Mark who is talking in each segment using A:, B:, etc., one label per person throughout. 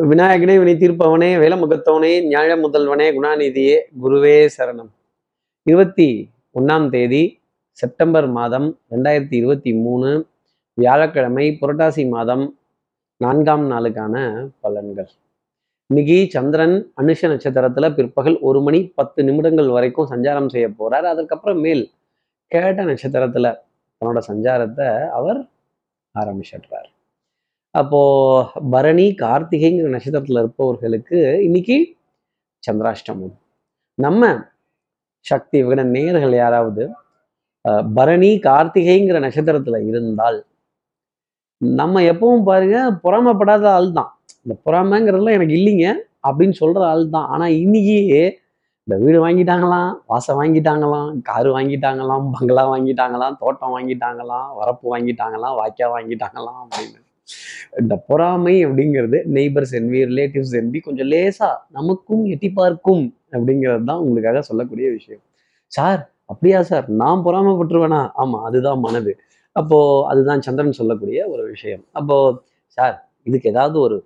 A: விநாயகனே வினை தீர்ப்பவனே வேலமுகத்தவனே ஞாழ முதல்வனே குணாநிதியே குருவே சரணம். இருபத்தி ஒன்றாம் தேதி செப்டம்பர் மாதம் ரெண்டாயிரத்தி இருபத்தி மூணு வியாழக்கிழமை புரட்டாசி மாதம் நான்காம் நாளுக்கான பலன்கள். இன்னைக்கு சந்திரன் அனுஷ நட்சத்திரத்துல பிற்பகல் ஒரு மணி பத்து நிமிடங்கள் வரைக்கும் சஞ்சாரம் செய்ய போகிறார் அதுக்கப்புறம் மேல் கேட்ட நட்சத்திரத்துல தன்னோட சஞ்சாரத்தை அவர் ஆரம்பிச்சிடுறார். அப்போ பரணி கார்த்திகைங்கிற நட்சத்திரத்துல இருப்பவர்களுக்கு இன்னைக்கு சந்திராஷ்டமம். நம்ம சக்தி விகட நேர்கள் யாராவது பரணி கார்த்திகைங்கிற நட்சத்திரத்துல இருந்தால் நம்ம எப்பவும் பாருங்க புறாமப்படாத ஆள் தான். இந்த புறாமைங்கிறதுலாம் எனக்கு இல்லைங்க அப்படின்னு சொல்ற ஆள் தான். ஆனா இன்னைக்கு இந்த வீடு வாங்கிட்டாங்களாம் வாசம் வாங்கிட்டாங்களாம் காரு வாங்கிட்டாங்களாம் பங்களா வாங்கிட்டாங்களாம் தோட்டம் வாங்கிட்டாங்களாம் வரப்பு வாங்கிட்டாங்களாம் வாய்க்கா வாங்கிட்டாங்களாம் அப்படின்னு. இந்த பொறாமை அப்படிங்கிறது நெய்பர்ஸ் என்பி ரிலேட்டிவ்ஸ் என்பி கொஞ்சம் லேசா நமக்கும் எட்டி பார்க்கும் அப்படிங்கிறது தான் உங்களுக்காக சொல்லக்கூடிய விஷயம். சார் அப்படியா சார்? நான் பொறாமைப்பட்டுருவேனா? ஆமா அதுதான் மனது. அப்போ அதுதான் சந்திரன் சொல்லக்கூடிய ஒரு விஷயம். அப்போ சார் இதுக்கு ஏதாவது ஒரு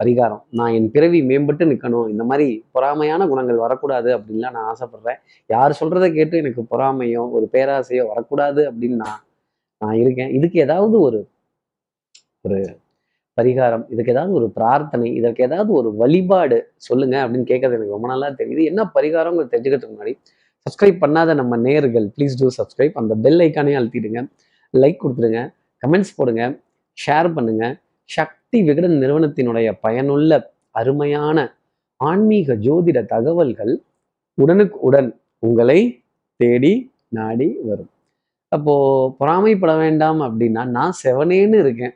A: பரிகாரம். நான் என் பிறவி மேம்பட்டு நிற்கணும் இந்த மாதிரி பொறாமையான குணங்கள் வரக்கூடாது அப்படின்லாம் நான் ஆசைப்படுறேன். யார் சொல்றதை கேட்டு எனக்கு பொறாமையோ ஒரு பேராசையோ வரக்கூடாது அப்படின்னு நான் நான் இருக்கேன். இதுக்கு ஏதாவது ஒரு ஒரு பரிகாரம் இதுக்கு ஏதாவது ஒரு பிரார்த்தனை இதற்கு ஏதாவது ஒரு வழிபாடு சொல்லுங்க அப்படின்னு கேட்கறது எனக்கு ரொம்ப நல்லா தெரியுது. என்ன பரிகாரம் தெரிஞ்சுக்கிறதுக்கு முன்னாடி சப்ஸ்கிரைப் பண்ணாத நம்ம நேர்கள் ப்ளீஸ் டூ சப்ஸ்கிரைப் அந்த பெல் ஐக்கானே அழுத்திடுங்க லைக் கொடுத்துடுங்க கமெண்ட்ஸ் போடுங்க ஷேர் பண்ணுங்க. சக்தி விகடன் நிறுவனத்தினுடைய பயனுள்ள அருமையான ஆன்மீக ஜோதிட தகவல்கள் உடனுக்கு உடன் உங்களை தேடி நாடி வரும். அப்போது பொறாமைப்பட வேண்டாம் அப்படின்னா நான் செவனேன்னு இருக்கேன்.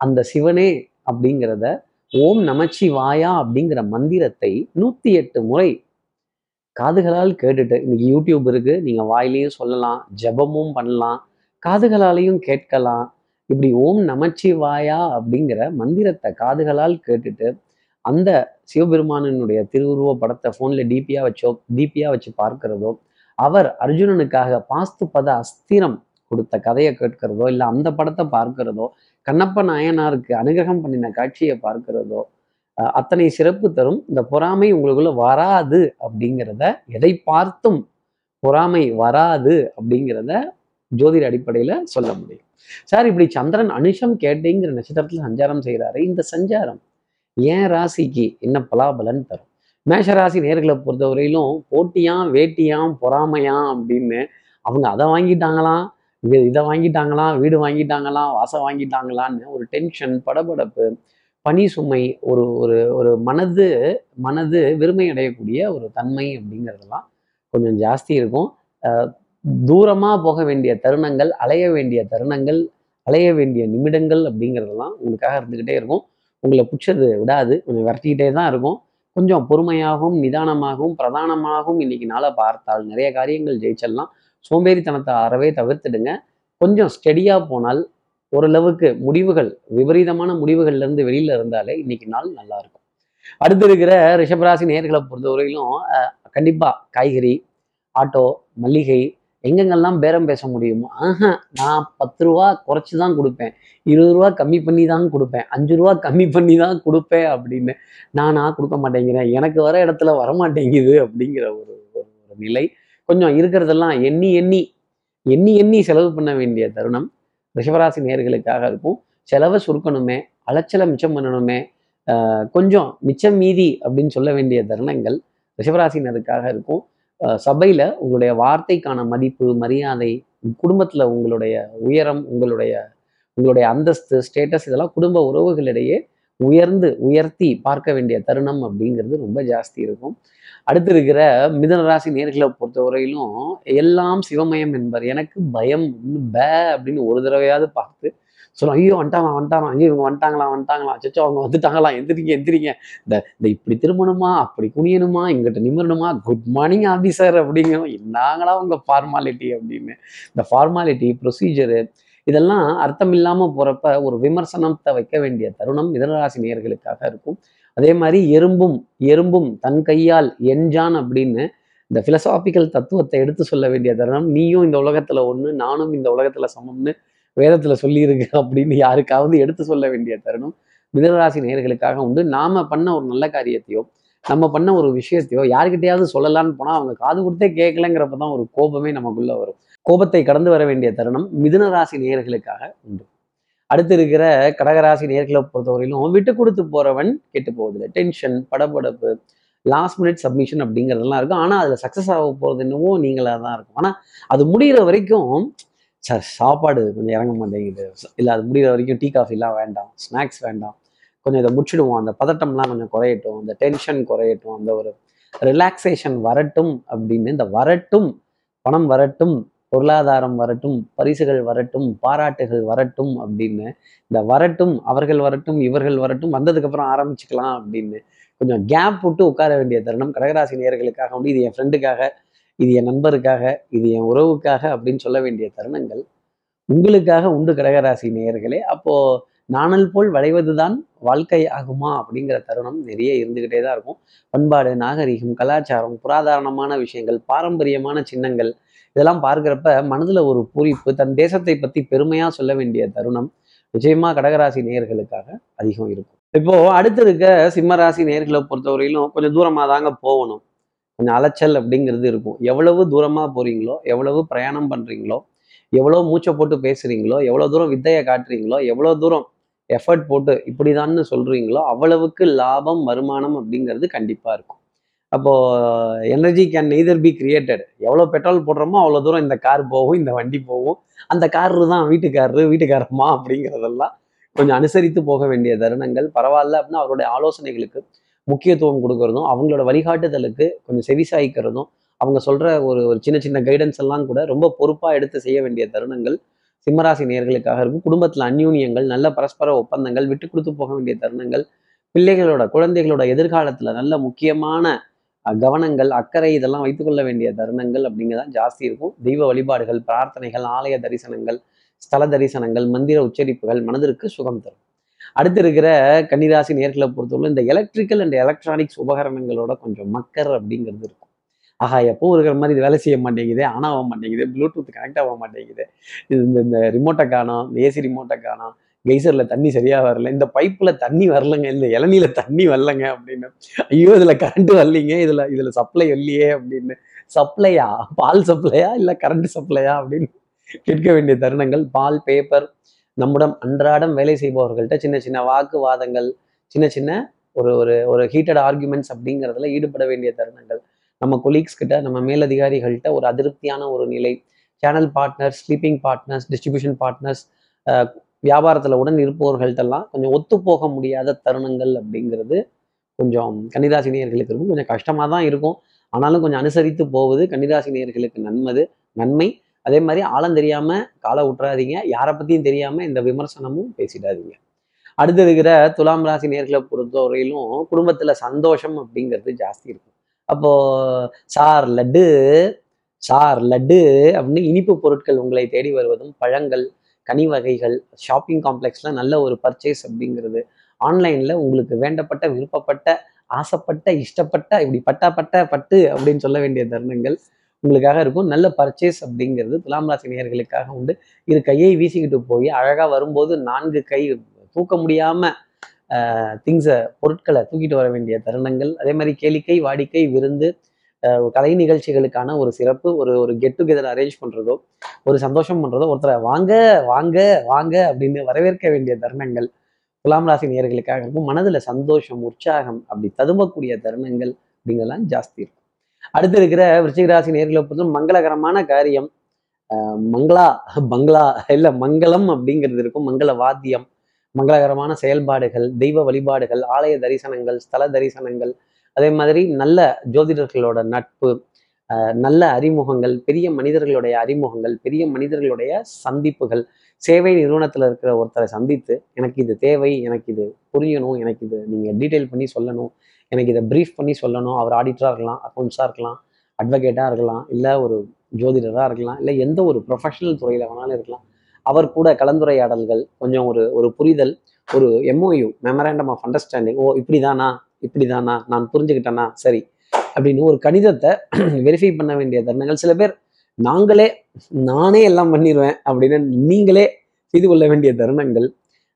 A: அந்த சிவனே அப்படிங்கிறத ஓம் நமச்சிவாயா அப்படிங்கிற மந்திரத்தை நூத்தி எட்டு முறை காதுகளால் கேட்டுட்டு இன்னைக்கு யூடியூப் இருக்கு நீங்க வாயிலையும் சொல்லலாம் ஜெபமும் பண்ணலாம் காதுகளாலையும் கேட்கலாம். இப்படி ஓம் நமச்சிவாயா அப்படிங்கிற மந்திரத்தை காதுகளால் கேட்டுட்டு அந்த சிவபெருமானனுடைய திருவுருவ படத்தை ஃபோன்ல டிபியா வச்சோ டிபியா வச்சு பார்க்கிறதோ அவர் அர்ஜுனனுக்காக பாஸ்து பத அஸ்திரம் கொடுத்த கதையை கேட்கிறதோ இல்லை அந்த படத்தை பார்க்கிறதோ கண்ணப்ப நாயனாருக்கு அனுகிரகம் பண்ணின காட்சியை பார்க்கிறதோ அஹ், அத்தனை சிறப்பு தரும். இந்த பொறாமை உங்களுக்குள்ள வராது அப்படிங்கிறத எதை பார்த்தும் பொறாமை வராது அப்படிங்கிறத ஜோதிட அடிப்படையில சொல்ல முடியும். சார் இப்படி சந்திரன் அனுஷம் கேட்டேங்கிற நட்சத்திரத்துல சஞ்சாரம் செய்கிறாரு இந்த சஞ்சாரம் ஏன் ராசிக்கு என்ன பலாபலன் தரும்? மேஷ ராசி நேர்களை பொறுத்தவரையிலும் போட்டியாம் வேட்டியாம் பொறாமையாம் அப்படின்னு அவங்க அதை வாங்கிட்டாங்களாம்? இது இதை வாங்கிட்டாங்களாம் வீடு வாங்கிட்டாங்களாம் வாசம் வாங்கிட்டாங்களான்னு ஒரு டென்ஷன் படபடப்பு பனி சுமை ஒரு ஒரு ஒரு மனது மனது வெறுமை அடையக்கூடிய ஒரு தன்மை அப்படிங்கிறதெல்லாம் கொஞ்சம் ஜாஸ்தி இருக்கும். தூரமாக போக வேண்டிய தருணங்கள் அலைய வேண்டிய தருணங்கள் அலைய வேண்டிய நிமிடங்கள் அப்படிங்கிறதெல்லாம் உங்களுக்காக இருந்துக்கிட்டே இருக்கும். உங்களை பிடிச்சது விடாது கொஞ்சம் விரட்டிக்கிட்டே தான் இருக்கும். கொஞ்சம் பொறுமையாகவும் நிதானமாகவும் பிரதானமாகவும் இன்னைக்கு நாளை பார்த்தால் நிறைய காரியங்கள் ஜெயிச்சிடலாம். சோம்பேறித்தனத்தை அறவே தவிர்த்துடுங்க. கொஞ்சம் ஸ்டெடியாக போனால் ஓரளவுக்கு முடிவுகள் விபரீதமான முடிவுகள்லேருந்து வெளியில் இருந்தாலே இன்னைக்கு நாள் நல்லா இருக்கும். அடுத்து இருக்கிற ரிஷபராசி நேர்களை பொறுத்தவரையிலும் கண்டிப்பாக காய்கறி ஆட்டோ மல்லிகை எங்கெங்கெல்லாம் பேரம் பேச முடியுமோ ஆஹா நான் பத்து ரூபா குறைச்சி தான் கொடுப்பேன். இருபது ரூபா கம்மி பண்ணி தான் கொடுப்பேன். அஞ்சு ரூபா கம்மி பண்ணி தான் கொடுப்பேன் அப்படின்னு நானா கொடுக்க மாட்டேங்கிறேன். எனக்கு வர இடத்துல வரமாட்டேங்குது அப்படிங்கிற ஒரு ஒரு நிலை. கொஞ்சம் இருக்கிறதெல்லாம் எண்ணி எண்ணி எண்ணி எண்ணி செலவு பண்ண வேண்டிய தருணம் ரிஷபராசி நேர்களுக்காக இருக்கும். செலவை சுருக்கணுமே அலைச்சலை மிச்சம் பண்ணணுமே ஆஹ் கொஞ்சம் மிச்சம் மீதி அப்படின்னு சொல்ல வேண்டிய தருணங்கள் ரிஷபராசினருக்காக இருக்கும். சபையில் சபையில உங்களுடைய வார்த்தைக்கான மதிப்பு மரியாதை குடும்பத்துல உங்களுடைய உயரம் உங்களுடைய உங்களுடைய அந்தஸ்து ஸ்டேட்டஸ் இதெல்லாம் குடும்ப உறவுகளிடையே உயர்ந்து உயர்த்தி பார்க்க வேண்டிய தருணம் அப்படிங்கிறது ரொம்ப ஜாஸ்தி இருக்கும். அடுத்து இருக்கிற மிதன ராசி நேர்களை பொறுத்தவரையிலும் எல்லாம் சிவமயம் என்பர். எனக்கு பயம் பே அப்படின்னு ஒரு தடவையாவது பார்த்து சொல்லுவோம் ஐயோ வந்துட்டாங்க வந்துட்டாங்க ஐயோ இவங்க வந்துட்டாங்களா வந்துட்டாங்களா சச்சோ அவங்க வந்துட்டாங்களா? எந்திரிங்க எந்திரிங்க. இந்த இந்த இப்படி திரும்பணுமா? அப்படி குனியணுமா? இங்கிட்ட நிமிரணுமா? குட் மார்னிங் ஆஃபீஸர் அப்படிங்கிறோம் என்னங்களா உங்க ஃபார்மாலிட்டி அப்படின்னு. இந்த ஃபார்மாலிட்டி ப்ரொசீஜரு இதெல்லாம் அர்த்தம் இல்லாமல் போகிறப்ப ஒரு விமர்சனத்தை வைக்க வேண்டிய தருணம் மிதனராசி நேயர்களுக்காக இருக்கும். அதே மாதிரி எறும்பும் எறும்பும் தன் கையால் எஞ்சான் அப்படின்னு இந்த பிலசாபிக்கல் தத்துவத்தை எடுத்து சொல்ல வேண்டிய தருணம். நீயும் இந்த உலகத்துல ஒண்ணு நானும் இந்த உலகத்துல சமம்னு வேதத்துல சொல்லியிருக்கு அப்படின்னு யாருக்காவது எடுத்து சொல்ல வேண்டிய தருணம் மிதனராசி நேயர்களுக்காக உண்டு. நாம பண்ண ஒரு நல்ல காரியத்தையோ நம்ம பண்ண ஒரு விஷயத்தையோ யாருக்கிட்டையாவது சொல்லலாம்னு போனா அவங்க காது கொடுத்தே கேட்கலங்கிறப்ப தான் ஒரு கோபமே நமக்குள்ள வரும். கோபத்தை கடந்து வர வேண்டிய தருணம் மிதுன ராசி நேயர்களுக்காக உண்டு. அடுத்து இருக்கிற கடகராசி நேர்களை பொறுத்தவரையிலும் விட்டு கொடுத்து போறவன் கெட்டு போவதில்லை. டென்ஷன் படபடப்பு லாஸ்ட் மினிட் சப்மிஷன் அப்படிங்கிறதெல்லாம் இருக்கும். ஆனால் அதில் சக்ஸஸ் ஆக போகிறது என்னவோ நீங்களாக தான் இருக்கும். ஆனால் அது முடிகிற வரைக்கும் சார் சாப்பாடு கொஞ்சம் இறங்க மாட்டேங்குது. இல்லை அது முடிகிற வரைக்கும் டீ காஃபிலாம் வேண்டாம். ஸ்நாக்ஸ் வேண்டாம். கொஞ்சம் இதை முடிச்சிடுவோம். அந்த பதட்டம்லாம் கொஞ்சம் குறையட்டும். அந்த டென்ஷன் குறையட்டும். அந்த ஒரு ரிலாக்ஸேஷன் வரட்டும் அப்படின்னு இந்த வரட்டும் பணம் வரட்டும் பொருளாதாரம் வரட்டும் பரிசுகள் வரட்டும் பாராட்டுகள் வரட்டும் அப்படின்னு இந்த வரட்டும் அவர்கள் வரட்டும் இவர்கள் வரட்டும் வந்ததுக்கு அப்புறம் ஆரம்பிச்சுக்கலாம் அப்படின்னு கொஞ்சம் கேப் விட்டு உட்கார வேண்டிய தருணம். கடகராசி நேர்களுக்காக வந்து இது என் ஃப்ரெண்டுக்காக இது என் நண்பருக்காக இது என் உறவுக்காக அப்படின்னு சொல்ல வேண்டிய தருணங்கள் உங்களுக்காக உண்டு கடகராசி நேயர்களே. அப்போ நாணல் போல் வளைவதுதான் வாழ்க்கை ஆகுமா அப்படிங்கிற தருணம் நிறைய இருந்துக்கிட்டே தான் இருக்கும். பண்பாடு நாகரிகம் கலாச்சாரம் புராதாரணமான விஷயங்கள் பாரம்பரியமான சின்னங்கள் இதெல்லாம் பார்க்குறப்ப மனதில் ஒரு பூரிப்பு தன் தேசத்தை பற்றி பெருமையாக சொல்ல வேண்டிய தருணம் நிச்சயமாக கடகராசி நேயர்களுக்காக அதிகம் இருக்கும். இப்போது அடுத்து இருக்க சிம்மராசி நேர்களை பொறுத்தவரையிலும் கொஞ்சம் தூரமாக தாங்க போகணும். கொஞ்சம் அலைச்சல் அப்படிங்கிறது இருக்கும். எவ்வளவு தூரமாக போகிறீங்களோ எவ்வளவு பிரயாணம் பண்ணுறீங்களோ எவ்வளோ மூச்சை போட்டு பேசுறீங்களோ எவ்வளோ தூரம் வித்தையை காட்டுறீங்களோ எவ்வளோ தூரம் எஃபர்ட் போட்டு இப்படிதான்னு சொல்கிறீங்களோ அவ்வளவுக்கு லாபம் வருமானம் அப்படிங்கிறது கண்டிப்பாக இருக்கும். அப்போது energy can neither be created எவ்வளோ பெட்ரோல் போடுறோமோ அவ்வளோ தூரம் இந்த கார் போகும் இந்த வண்டி போகும். அந்த காரு தான் வீட்டுக்காரரு வீட்டுக்காரம்மா அப்படிங்கிறதெல்லாம் கொஞ்சம் அனுசரித்து போக வேண்டிய தருணங்கள். பரவாயில்ல அப்படின்னா அவருடைய ஆலோசனைகளுக்கு முக்கியத்துவம் கொடுக்கறதும் அவங்களோட வழிகாட்டுதலுக்கு கொஞ்சம் செவிசாய்க்கிறதும் அவங்க சொல்கிற ஒரு ஒரு சின்ன சின்ன கைடன்ஸ் எல்லாம் கூட ரொம்ப பொறுப்பாக எடுத்து செய்ய வேண்டிய தருணங்கள். சிம்மராசி நேர்களுக்காக இருக்கும். குடும்பத்துல அந்யூன்யங்கள் நல்ல பரஸ்பர ஒப்பந்தங்கள் விட்டு கொடுத்து போக வேண்டிய தருணங்கள் பிள்ளைகளோட குழந்தைகளோட எதிர்காலத்துல நல்ல முக்கியமான கவனங்கள் அக்கறை இதெல்லாம் வைத்துக்கொள்ள வேண்டிய தருணங்கள் அப்படிங்கிறதான் ஜாஸ்தி இருக்கும். தெய்வ வழிபாடுகள் பிரார்த்தனைகள் ஆலய தரிசனங்கள் ஸ்தல தரிசனங்கள் மந்திர உச்சரிப்புகள் மனதிற்கு சுகம் தரும். அடுத்து இருக்கிற கன்னிராசி நேர்களை பொறுத்தவரை இந்த எலக்ட்ரிக்கல் அண்ட் எலக்ட்ரானிக்ஸ் உபகரணங்களோட கொஞ்சம் மக்கர் அப்படிங்கிறது இருக்கும். ஆஹா எப்போ இருக்கிற மாதிரி இது வேலை செய்ய மாட்டேங்குது ஆன் ஆக மாட்டேங்குது ப்ளூடூத் கனெக்ட் ஆக மாட்டேங்குது. இது இந்த இந்த ரிமோட்டை காணோம் ஏசி ரிமோட்டை காணோம் கெய்சரில் தண்ணி சரியாக வரல இந்த பைப்பில் தண்ணி வரலங்க இந்த இளநியில் தண்ணி வரலங்க அப்படின்னு. ஐயோ இதுல கரண்ட் வரலீங்க இதுல இதுல சப்ளை இல்லையே அப்படின்னு. சப்ளையா பால் சப்ளையா இல்லை கரண்ட் சப்ளையா அப்படின்னு கேட்க வேண்டிய தருணங்கள். பால் பேப்பர் நம்முடன் அன்றாடம் வேலை செய்பவர்கள்ட்ட சின்ன சின்ன வாக்குவாதங்கள் சின்ன சின்ன ஒரு ஒரு ஒரு ஹீட்டட் ஆர்குமெண்ட்ஸ் அப்படிங்கிறதுல ஈடுபட வேண்டிய தருணங்கள். நம்ம கொலீக்ஸ் கிட்ட நம்ம மேலதிகாரிகள்கிட்ட ஒரு அதிருப்தியான ஒரு நிலை. Channel partners sleeping partners distribution partners வியாபாரத்தில் உடன் இருப்பவர்கள்ட்டெல்லாம் கொஞ்சம் ஒத்து போக முடியாத தருணங்கள் அப்படிங்கிறது கொஞ்சம் கன்னிராசி நேயர்களுக்கு இருக்கும். கொஞ்சம் கஷ்டமாக தான் இருக்கும். ஆனாலும் கொஞ்சம் அனுசரித்து போவது கன்னிராசி நேயர்களுக்கு நன்மது நன்மை. அதே மாதிரி ஆழம் தெரியாமல் காலை விட்டுறாதீங்க யாரை பற்றியும் தெரியாமல் இந்த விமர்சனமும் பேசிடாதீங்க. அடுத்து இருக்கிற துலாம் ராசி நேர்களை பொறுத்தவரையிலும் குடும்பத்தில் சந்தோஷம் அப்படிங்கிறது ஜாஸ்தி இருக்கும். அப்போ சார் லட்டு சார் லட்டு அப்படின்னு இனிப்பு பொருட்கள் உங்களை தேடி வருவதும் பழங்கள் கனி வகைகள் ஷாப்பிங் காம்ப்ளெக்ஸில் நல்ல ஒரு பர்ச்சேஸ் அப்படிங்கிறது. ஆன்லைனில் உங்களுக்கு வேண்டப்பட்ட விருப்பப்பட்ட ஆசைப்பட்ட இஷ்டப்பட்ட இப்படி பட்டா பட்ட பட்டு அப்படின்னு சொல்ல வேண்டிய தருணங்கள் உங்களுக்காக இருக்கும். நல்ல பர்ச்சேஸ் அப்படிங்கிறது துலாம் ராசி நேர்களுக்காக உண்டு. இரு கையை வீசிக்கிட்டு போய் அழகாக வரும்போது நான்கு கை தூக்க முடியாமல் திங்ஸை பொருட்களை தூக்கிட்டு வர வேண்டிய தருணங்கள் அதே மாதிரி கேளிக்கை வாடிக்கை விருந்து கலை நிகழ்ச்சிகளுக்கான ஒரு சிறப்பு ஒரு ஒரு கெட் டுகெதர் அரேஞ்ச் பண்ணுறதோ ஒரு சந்தோஷம் பண்ணுறதோ ஒருத்தரை வாங்க வாங்க வாங்க அப்படின்னு வரவேற்க வேண்டிய தருணங்கள் துலாம் ராசி நேர்களுக்காக இருக்கும். மனதில் சந்தோஷம் உற்சாகம் அப்படி ததும்பக்கூடிய தருணங்கள் அப்படிங்கெல்லாம் ஜாஸ்தி இருக்கும். அடுத்து இருக்கிற விருச்சிகராசி நேர்களை பொறுத்தும் மங்களகரமான காரியம் மங்களா பங்களா இல்லை மங்களம் அப்படிங்கிறது இருக்கும். மங்கள வாத்தியம் மங்களகரமான செயல்பாடுகள் தெய்வ வழிபாடுகள் ஆலய தரிசனங்கள் ஸ்தல தரிசனங்கள் அதே மாதிரி நல்ல ஜோதிடர்களோட நட்பு நல்ல அறிமுகங்கள் பெரிய மனிதர்களுடைய அறிமுகங்கள் பெரிய மனிதர்களுடைய சந்திப்புகள் சேவை நிறுவனத்தில் இருக்கிற ஒருத்தரை சந்தித்து எனக்கு இது தேவை எனக்கு இது புரியணும் எனக்கு இது நீங்கள் டீட்டெயில் பண்ணி சொல்லணும் எனக்கு இதை ப்ரீஃப் பண்ணி சொல்லணும் அவர் ஆடிட்டராக இருக்கலாம் அக்கௌண்ட்ஸாக இருக்கலாம் அட்வொகேட்டாக இருக்கலாம் இல்லை ஒரு ஜோதிடராக இருக்கலாம் இல்லை எந்த ஒரு ப்ரொஃபஷனல் துறையில் வேணாலும் இருக்கலாம். அவர் கூட கலந்துரையாடல்கள் கொஞ்சம் ஒரு ஒரு புரிதல் ஒரு எம்ஓயு மெமரண்டம் ஆஃப் அண்டர்ஸ்டாண்டிங் ஓ இப்படி தானா இப்படி தானா நான் புரிஞ்சுக்கிட்டேனா? சரி. அப்படின்னு ஒரு கணிதத்தை வெரிஃபை பண்ண வேண்டிய தருணங்கள். சில பேர் நாங்களே நானே எல்லாம் பண்ணிடுவேன் அப்படின்னு நீங்களே செய்து கொள்ள வேண்டிய தருணங்கள்.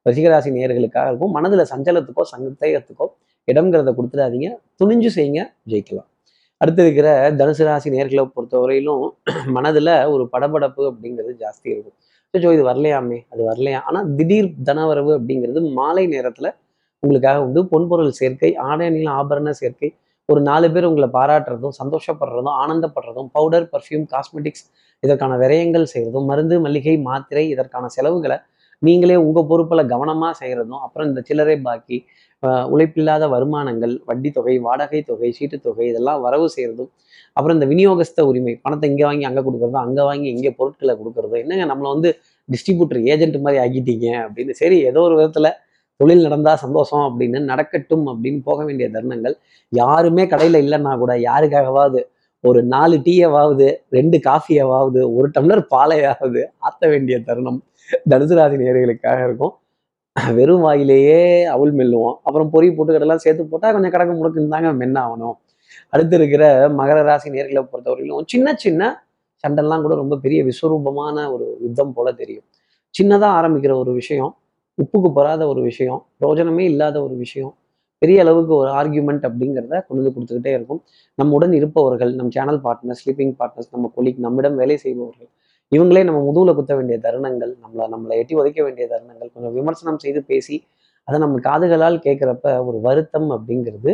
A: ரிஷிகராசி நேர்களுக்காக இருக்கும். மனதில் சஞ்சலத்துக்கோ சந்தேகத்துக்கோ இடம்ங்கிறத கொடுத்துடாதீங்க. துணிஞ்சு செய்யுங்க ஜெயிக்கலாம். அடுத்து இருக்கிற தனுசு ராசி நேர்களை பொறுத்தவரையிலும் மனதில் ஒரு படபடப்பு அப்படிங்கிறது ஜாஸ்தி இருக்கும். சோ இது வரலையாமே அது வரலையா? ஆனால் திடீர் தனவரவு அப்படிங்கிறது மாலை நேரத்தில் உங்களுக்காக உண்டு. பொன்பொருள் சேர்க்கை ஆடையணியில் ஆபரண சேர்க்கை. ஒரு நாலு பேர் உங்களை பாராட்டுறதும் சந்தோஷப்படுறதும் ஆனந்தப்படுறதும் பவுடர் பர்ஃப்யூம் காஸ்மெட்டிக்ஸ் இதற்கான விரயங்கள் செய்கிறதும் மருந்து மல்லிகை மாத்திரை இதற்கான செலவுகளை நீங்களே உங்கள் பொறுப்பில் கவனமாக செய்கிறதும் அப்புறம் இந்த சில்லறை பாக்கி உழைப்பில்லாத வருமானங்கள் வட்டி தொகை வாடகை தொகை சீட்டுத்தொகை இதெல்லாம் வரவு செய்கிறதும் அப்புறம் இந்த விநியோகஸ்த உரிமை பணத்தை இங்கே வாங்கி அங்கே கொடுக்குறதும் அங்கே வாங்கி இங்கே பொருட்களை கொடுக்குறதும் என்னங்க நம்மளை வந்து டிஸ்ட்ரிபியூட்டர் ஏஜென்ட் மாதிரி ஆக்கிட்டீங்க அப்படின்னு சரி ஏதோ ஒரு விதத்தில் தொழில் நடந்தால் சந்தோஷம் அப்படின்னு நடக்கட்டும் அப்படின்னு போக வேண்டிய தருணங்கள் யாருமே கடையில் இல்லைன்னா கூட யாருக்காகவாவது ஒரு நாலு டீயவாவது ரெண்டு காஃபியவாவது ஒரு டம்ளர் பாலையாவது ஆற்ற வேண்டிய தருணம். தனுசு ராசி நேர்களுக்காக இருக்கும். வெறும் வாயிலேயே அவுள் மெல்லுவோம். அப்புறம் பொறி போட்டுக்கிட்டெல்லாம் சேர்த்து போட்டால் கொஞ்சம் கடக்க முடக்குன்னு தாங்க மென்னாகணும் அடுத்து இருக்கிற மகர ராசி நேர்களை பொறுத்தவரையிலும் சின்ன சின்ன சண்டெல்லாம் கூட ரொம்ப பெரிய விஸ்வரூபமான ஒரு யுத்தம் போல தெரியும். சின்னதாக ஆரம்பிக்கிற ஒரு விஷயம் உப்புக்கு பொறாத ஒரு விஷயம் பிரயோஜனமே இல்லாத ஒரு விஷயம் பெரிய அளவுக்கு ஒரு ஆர்கியூமெண்ட் அப்படிங்கிறத கொண்டு வந்து கொடுத்துக்கிட்டே இருக்கும். நம்முடன் இருப்பவர்கள் நம் சேனல் பார்ட்னர் ஸ்லீப்பிங் பார்ட்னர்ஸ் நம்ம கொலிக் நம்மிடம் வேலை செய்பவர்கள் இவங்களே நம்ம முதுகில் குத்த வேண்டிய தருணங்கள் நம்மளை நம்மளை எட்டி உதைக்க வேண்டிய தருணங்கள் கொஞ்சம் விமர்சனம் செய்து பேசி அதை நம்ம காதுகளால் கேட்குறப்ப ஒரு வருத்தம் அப்படிங்கிறது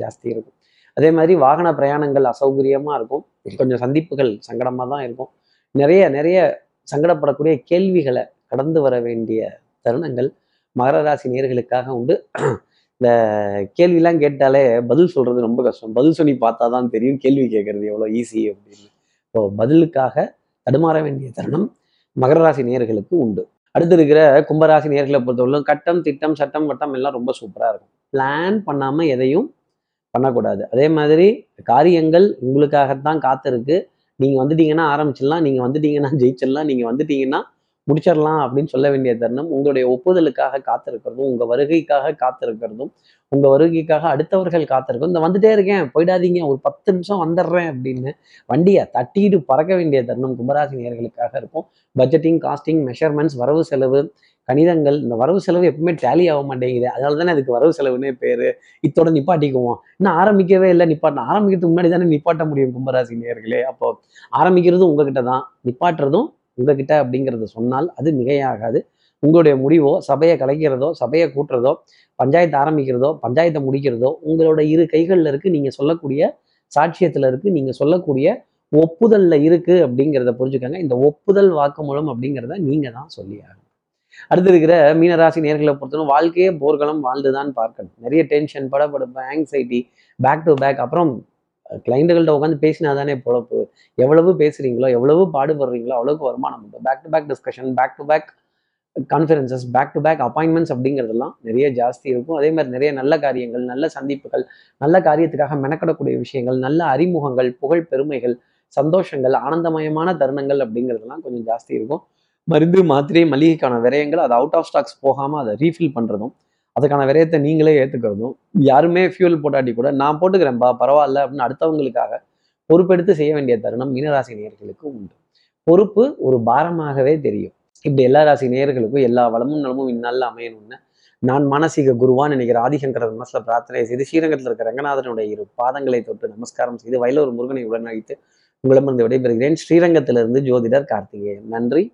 A: ஜாஸ்தி இருக்கும். அதே மாதிரி வாகன பிரயாணங்கள் அசௌகரியமாக இருக்கும். கொஞ்சம் சந்திப்புகள் சங்கடமாக தான் இருக்கும். நிறைய நிறைய சங்கடப்படக்கூடிய கேள்விகளை கடந்து வர வேண்டிய தருணங்கள் மகர ராசி நேர்களுக்காக உண்டு. இந்த கேள்விலாம் கேட்டாலே பதில் சொல்றது ரொம்ப கஷ்டம். பதில் சொல்லி பார்த்தா தான் தெரியும். கேள்வி கேட்கறது எவ்வளோ ஈஸி அப்படின்னு. இப்போ பதிலுக்காக தடுமாற வேண்டிய தருணம் மகர ராசி நேர்களுக்கு உண்டு. அடுத்து இருக்கிற கும்பராசி நேர்களை பொறுத்தவரைக்கும் கட்டம் திட்டம் சட்டம் வட்டம் எல்லாம் ரொம்ப சூப்பராக இருக்கும். பிளான் பண்ணாமல் எதையும் பண்ணக்கூடாது. அதே மாதிரி காரியங்கள் உங்களுக்காகத்தான் காத்திருக்கு. நீங்கள் வந்துட்டீங்கன்னா ஆரம்பிச்சிடலாம். நீங்கள் வந்துட்டீங்கன்னா ஜெயிச்சிடலாம். நீங்கள் வந்துட்டீங்கன்னா முடிச்சிடலாம் அப்படின்னு சொல்ல வேண்டிய தருணம் உங்களுடைய ஒப்புதலுக்காக காத்திருக்கிறதும் உங்கள் வருகைக்காக காத்திருக்கிறதும் உங்கள் வருகைக்காக அடுத்தவர்கள் காத்திருக்கும் இந்த வந்துட்டே இருக்கேன் போயிடாதீங்க ஒரு பத்து நிமிஷம் வந்துடுறேன் அப்படின்னு வண்டியை தட்டிட்டு பறக்க வேண்டிய தருணம் கும்பராசி நேர்களுக்காக இருக்கும். பட்ஜெட்டிங் காஸ்டிங் மெஷர்மெண்ட்ஸ் வரவு செலவு கணிதங்கள் இந்த வரவு செலவு எப்பவுமே டேலி ஆக மாட்டேங்குது. அதனால தானே அதுக்கு வரவு செலவுன்னே பேரு. இத்தோட நிப்பாட்டிக்குவோம். இன்னும் ஆரம்பிக்கவே இல்லை நிப்பாட்ட ஆரம்பிக்கிறதுக்கு முன்னாடி தானே நிப்பாட்ட முடியும் கும்பராசி நேர்களே அப்போ ஆரம்பிக்கிறதும் உங்ககிட்ட தான் நிப்பாட்டுறதும் உங்ககிட்ட அப்படிங்கிறத சொன்னால் அது மிகையாகாது. உங்களுடைய முடிவோ சபையை கலைக்கிறதோ சபையை கூட்டுறதோ பஞ்சாயத்து ஆரம்பிக்கிறதோ பஞ்சாயத்தை முடிக்கிறதோ உங்களோட இரு கைகளில் இருக்கு நீங்கள் சொல்லக்கூடிய சாட்சியத்தில் இருக்கு நீங்கள் சொல்லக்கூடிய ஒப்புதலில் இருக்கு அப்படிங்கிறத புரிஞ்சுக்கோங்க. இந்த ஒப்புதல் வாக்குமூலம் அப்படிங்கிறத நீங்க தான் சொல்லி ஆகணும். அடுத்து இருக்கிற மீனராசி நேர்களை பொறுத்தவரை வாழ்க்கையே போர்க்களம் வாழ்ந்துதான் பார்க்கணும். நிறைய டென்ஷன் படபடப்பு ஆங்ஸைட்டி பேக் டு பேக் அப்புறம் கிளைண்ட்டுகள்கிட்ட உட்காந்து பேசினா தானே பொழப்பு எவ்வளவு பேசுகிறீங்களோ எவ்வளவு பாடுபடுறீங்களோ அவ்வளோக்கு வருமானம் உண்டு. Back to back discussion back to back conferences back to back appointments அப்படிங்கிறதெல்லாம் நிறைய ஜாஸ்தி இருக்கும். அதே மாதிரி நிறைய நல்ல காரியங்கள் நல்ல சந்திப்புகள் நல்ல காரியத்துக்காக மெனக்கடக்கூடிய விஷயங்கள் நல்ல அறிமுகங்கள் புகழ் பெருமைகள் சந்தோஷங்கள் ஆனந்தமயமான தருணங்கள் அப்படிங்கிறதெல்லாம் கொஞ்சம் ஜாஸ்தி இருக்கும். மருந்து மாத்திரை மளிகைக்கான விரயங்கள் அது அவுட் ஆஃப் ஸ்டாக்ஸ் போகாமல் அதை ரீஃபில் பண்ணுறதும் அதுக்கான விரயத்தை நீங்களே ஏற்றுக்கிறதும் யாருமே ஃபியூல் போட்டாட்டி கூட நான் போட்டுக்கிறேன்ப்பா பரவாயில்ல அப்படின்னு அடுத்தவங்களுக்காக பொறுப்பெடுத்து செய்ய வேண்டிய தருணம் மீனராசி நேர்களுக்கு உண்டு. பொறுப்பு ஒரு பாரமாகவே தெரியும். இப்படி எல்லா ராசி நேயர்களுக்கும் எல்லா வளமும் நலமும் இந்நாளில் அமையணும்னு நான் மானசீக குருவான் நினைக்கிற ஆதிசங்கர மனசில் பிரார்த்தனை செய்து ஸ்ரீரங்கத்தில் இருக்கிற ரங்கநாதனுடைய இரு பாதங்களை தொட்டு நமஸ்காரம் செய்து வயலூர் முருகனை உடனழைத்து உங்களிடமிருந்து விடைபெறுகிறேன். ஸ்ரீரங்கத்திலிருந்து ஜோதிடர் கார்த்திகேயன். நன்றி.